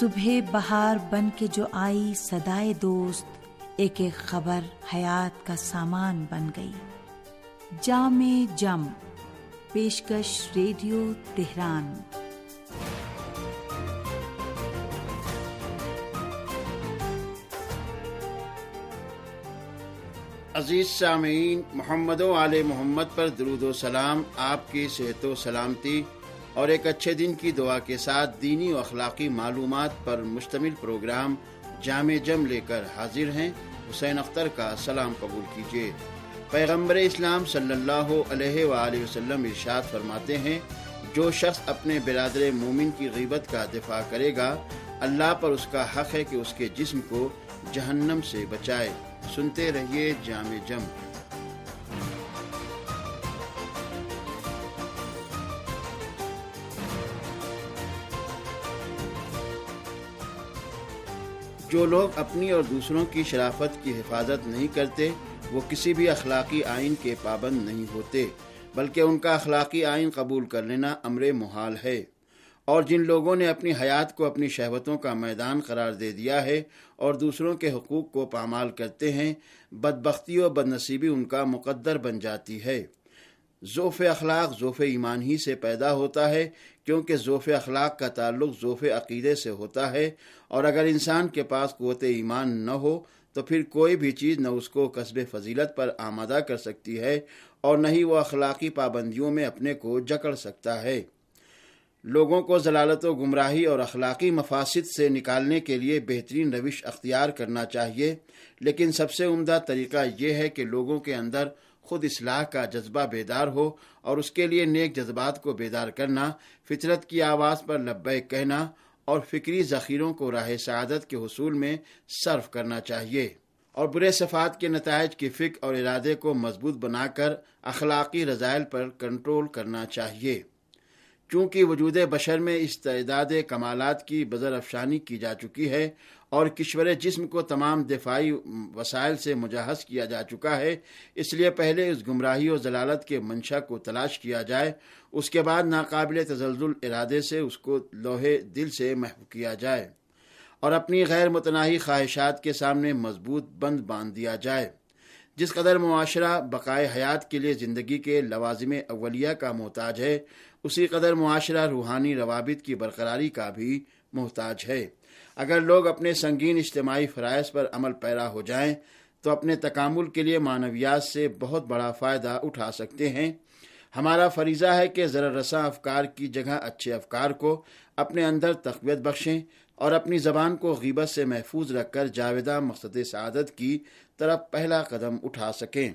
صبح بہار بن کے جو آئی سدائے دوست، ایک ایک خبر حیات کا سامان بن گئی۔ جام جم، پیشکش ریڈیو تہران۔ عزیز سامعین، محمد و علیہ محمد پر درود و سلام۔ آپ کی صحت و سلامتی۔ اور ایک اچھے دن کی دعا کے ساتھ دینی و اخلاقی معلومات پر مشتمل پروگرام جامع جم لے کر حاضر ہیں۔ حسین اختر کا سلام قبول کیجیے۔ پیغمبر اسلام صلی اللہ علیہ وآلہ وسلم ارشاد فرماتے ہیں، جو شخص اپنے برادر مومن کی غیبت کا دفاع کرے گا، اللہ پر اس کا حق ہے کہ اس کے جسم کو جہنم سے بچائے۔ سنتے رہیے جامع جم۔ جو لوگ اپنی اور دوسروں کی شرافت کی حفاظت نہیں کرتے، وہ کسی بھی اخلاقی آئین کے پابند نہیں ہوتے، بلکہ ان کا اخلاقی آئین قبول کر لینا امر محال ہے۔ اور جن لوگوں نے اپنی حیات کو اپنی شہوتوں کا میدان قرار دے دیا ہے اور دوسروں کے حقوق کو پامال کرتے ہیں، بدبختی و بد نصیبی ان کا مقدر بن جاتی ہے۔ ذوف اخلاق ذوف ایمان ہی سے پیدا ہوتا ہے، کیونکہ ذوف اخلاق کا تعلق ذوف عقیدے سے ہوتا ہے۔ اور اگر انسان کے پاس قوت ایمان نہ ہو، تو پھر کوئی بھی چیز نہ اس کو قصب فضیلت پر آمادہ کر سکتی ہے، اور نہ ہی وہ اخلاقی پابندیوں میں اپنے کو جکڑ سکتا ہے۔ لوگوں کو ضلالت و گمراہی اور اخلاقی مفاصد سے نکالنے کے لیے بہترین روش اختیار کرنا چاہیے۔ لیکن سب سے عمدہ طریقہ یہ ہے کہ لوگوں کے اندر خود اصلاح کا جذبہ بیدار ہو اور اس کے لیے نیک جذبات کو بیدار کرنا، فطرت کی آواز پر لبے کہنا اور فکری ذخیروں کو راہ سعادت کے حصول میں صرف کرنا چاہیے۔ اور برے صفات کے نتائج کی فکر اور ارادے کو مضبوط بنا کر اخلاقی رضائل پر کنٹرول کرنا چاہیے۔ چونکہ وجود بشر میں اس تعداد کمالات کی بذر افشانی کی جا چکی ہے اور کشور جسم کو تمام دفاعی وسائل سے مجہز کیا جا چکا ہے، اس لیے پہلے اس گمراہی و ضلالت کے منشا کو تلاش کیا جائے، اس کے بعد ناقابل تزلزل ارادے سے اس کو لوہے دل سے محو کیا جائے اور اپنی غیر متناہی خواہشات کے سامنے مضبوط بند باندھ دیا جائے۔ جس قدر معاشرہ بقائے حیات کے لیے زندگی کے لوازم اولیہ کا محتاج ہے، اسی قدر معاشرہ روحانی روابط کی برقراری کا بھی محتاج ہے۔ اگر لوگ اپنے سنگین اجتماعی فرائض پر عمل پیرا ہو جائیں، تو اپنے تکامل کے لیے معنویات سے بہت بڑا فائدہ اٹھا سکتے ہیں۔ ہمارا فریضہ ہے کہ ذرا رساں افکار کی جگہ اچھے افکار کو اپنے اندر تقویت بخشیں اور اپنی زبان کو غیبت سے محفوظ رکھ کر جاویدہ مقصد سعادت کی طرف پہلا قدم اٹھا سکیں۔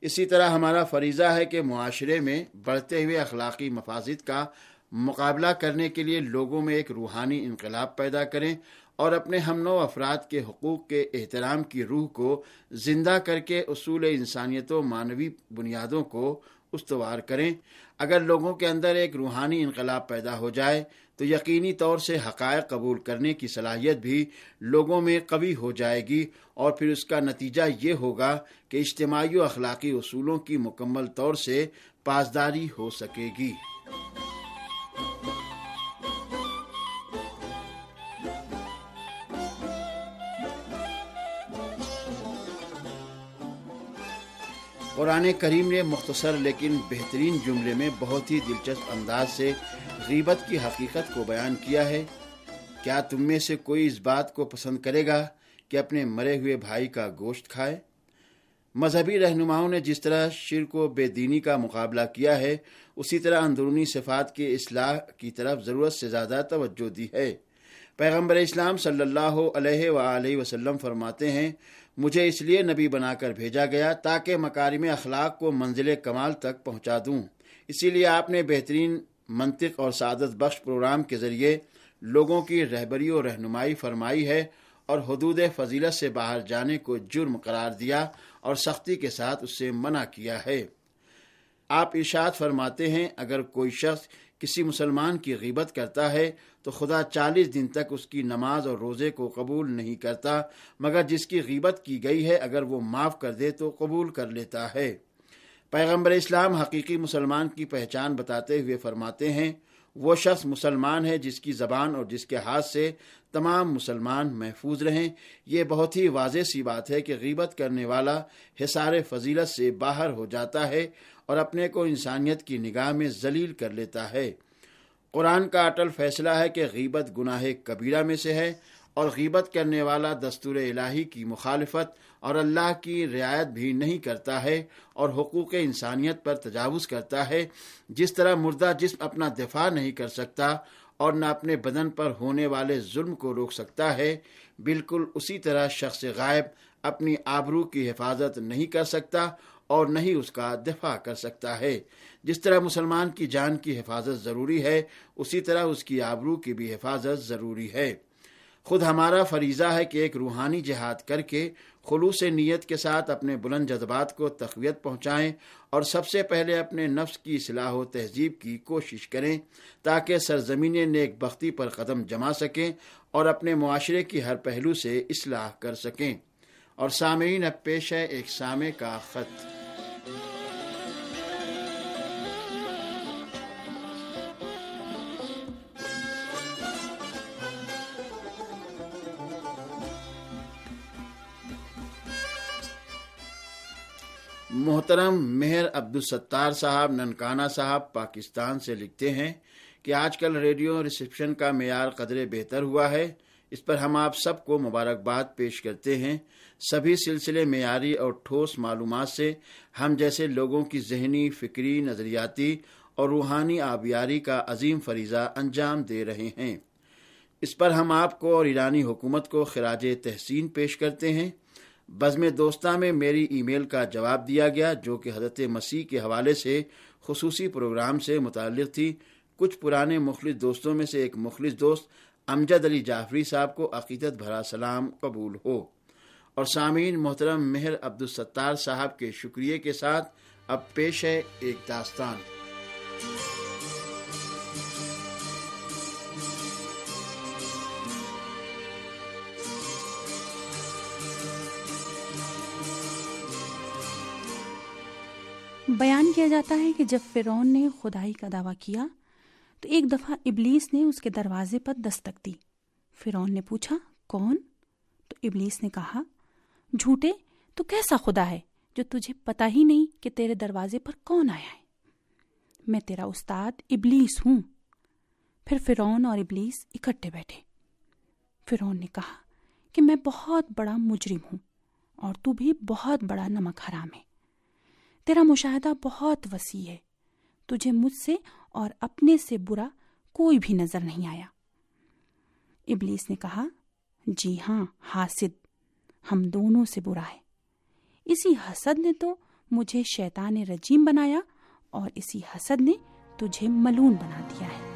اسی طرح ہمارا فریضہ ہے کہ معاشرے میں بڑھتے ہوئے اخلاقی مفاظت کا مقابلہ کرنے کے لیے لوگوں میں ایک روحانی انقلاب پیدا کریں اور اپنے ہم نو افراد کے حقوق کے احترام کی روح کو زندہ کر کے اصول انسانیت و معنوی بنیادوں کو استوار کریں۔ اگر لوگوں کے اندر ایک روحانی انقلاب پیدا ہو جائے، تو یقینی طور سے حقائق قبول کرنے کی صلاحیت بھی لوگوں میں قوی ہو جائے گی۔ اور پھر اس کا نتیجہ یہ ہوگا کہ اجتماعی و اخلاقی اصولوں کی مکمل طور سے پاسداری ہو سکے گی۔ قرآن کریم نے مختصر لیکن بہترین جملے میں بہت ہی دلچسپ انداز سے غیبت کی حقیقت کو بیان کیا ہے۔ کیا تم میں سے کوئی اس بات کو پسند کرے گا کہ اپنے مرے ہوئے بھائی کا گوشت کھائے؟ مذہبی رہنماؤں نے جس طرح شرک و بے دینی کا مقابلہ کیا ہے، اسی طرح اندرونی صفات کے اصلاح کی طرف ضرورت سے زیادہ توجہ دی ہے۔ پیغمبر اسلام صلی اللہ علیہ وآلہ وسلم فرماتے ہیں مجھے اس لیے نبی بنا کر بھیجا گیا تاکہ مکارم اخلاق کو منزل کمال تک پہنچا دوں۔ اسی لیے آپ نے بہترین منطق اور سعادت بخش پروگرام کے ذریعے لوگوں کی رہبری و رہنمائی فرمائی ہے اور حدود فضیلت سے باہر جانے کو جرم قرار دیا اور سختی کے ساتھ اس سے منع کیا ہے۔ آپ ارشاد فرماتے ہیں، اگر کوئی شخص کسی مسلمان کی غیبت کرتا ہے تو خدا چالیس دن تک اس کی نماز اور روزے کو قبول نہیں کرتا، مگر جس کی غیبت کی گئی ہے، اگر وہ معاف کر دے تو قبول کر لیتا ہے۔ پیغمبر اسلام حقیقی مسلمان کی پہچان بتاتے ہوئے فرماتے ہیں وہ شخص مسلمان ہے جس کی زبان اور جس کے ہاتھ سے تمام مسلمان محفوظ رہیں۔ یہ بہت ہی واضح سی بات ہے کہ غیبت کرنے والا حصار فضیلت سے باہر ہو جاتا ہے اور اپنے کو انسانیت کی نگاہ میں ذلیل کر لیتا ہے۔ قرآن کا اٹل فیصلہ ہے کہ غیبت گناہ کبیرہ میں سے ہے اور غیبت کرنے والا دستور الہی کی مخالفت اور اللہ کی رعایت بھی نہیں کرتا ہے اور حقوق انسانیت پر تجاوز کرتا ہے۔ جس طرح مردہ جسم اپنا دفاع نہیں کر سکتا اور نہ اپنے بدن پر ہونے والے ظلم کو روک سکتا ہے، بالکل اسی طرح شخص غائب اپنی آبرو کی حفاظت نہیں کر سکتا اور نہیں اس کا دفاع کر سکتا ہے۔ جس طرح مسلمان کی جان کی حفاظت ضروری ہے، اسی طرح اس کی آبرو کی بھی حفاظت ضروری ہے۔ خود ہمارا فریضہ ہے کہ ایک روحانی جہاد کر کے خلوص نیت کے ساتھ اپنے بلند جذبات کو تقویت پہنچائیں اور سب سے پہلے اپنے نفس کی اصلاح و تہذیب کی کوشش کریں تاکہ سرزمین نیک بختی پر قدم جما سکیں اور اپنے معاشرے کی ہر پہلو سے اصلاح کر سکیں اور سامعین اب پیش ہے ایک سامع کا خط۔ محترم مہر عبدالستار صاحب ننکانہ صاحب پاکستان سے لکھتے ہیں کہ آج کل ریڈیو ریسیپشن کا معیار قدرے بہتر ہوا ہے۔ اس پر ہم آپ سب کو مبارکباد پیش کرتے ہیں۔ سبھی سلسلے معیاری اور ٹھوس معلومات سے ہم جیسے لوگوں کی ذہنی، فکری، نظریاتی اور روحانی آبیاری کا عظیم فریضہ انجام دے رہے ہیں۔ اس پر ہم آپ کو اور ایرانی حکومت کو خراج تحسین پیش کرتے ہیں۔ بزم دوستہ میں میری ای میل کا جواب دیا گیا جو کہ حضرت مسیح کے حوالے سے خصوصی پروگرام سے متعلق تھی۔ کچھ پرانے مخلص دوستوں میں سے ایک مخلص دوست امجد علی جعفری صاحب کو عقیدت بھرا سلام قبول ہو۔ اور سامعین محترم مہر عبدالستار صاحب کے شکریہ کے ساتھ اب پیش ہے ایک داستان۔ بیان کیا جاتا ہے کہ جب فرون نے خدائی کا دعویٰ کیا، تو ایک دفعہ ابلیس نے اس کے دروازے پر دستک دی۔ فرون نے پوچھا، کون؟ تو ابلیس نے کہا، جھوٹے، تو کیسا خدا ہے جو تجھے پتا ہی نہیں کہ تیرے دروازے پر کون آیا ہے؟ میں تیرا استاد ابلیس ہوں۔ پھر فرون اور ابلیس اکٹھے بیٹھے۔ فرون نے کہا کہ میں بہت بڑا مجرم ہوں اور تو بھی بہت بڑا نمک حرام ہے۔ تیرا مشاہدہ بہت وسیع ہے۔ تجھے مجھ سے اور اپنے سے برا کوئی بھی نظر نہیں آیا۔ ابلیس نے کہا جی ہاں حاسد، ہم دونوں سے برا ہے۔ اسی حسد نے تو مجھے شیطان رجیم بنایا اور اسی حسد نے تجھے ملون بنا دیا ہے۔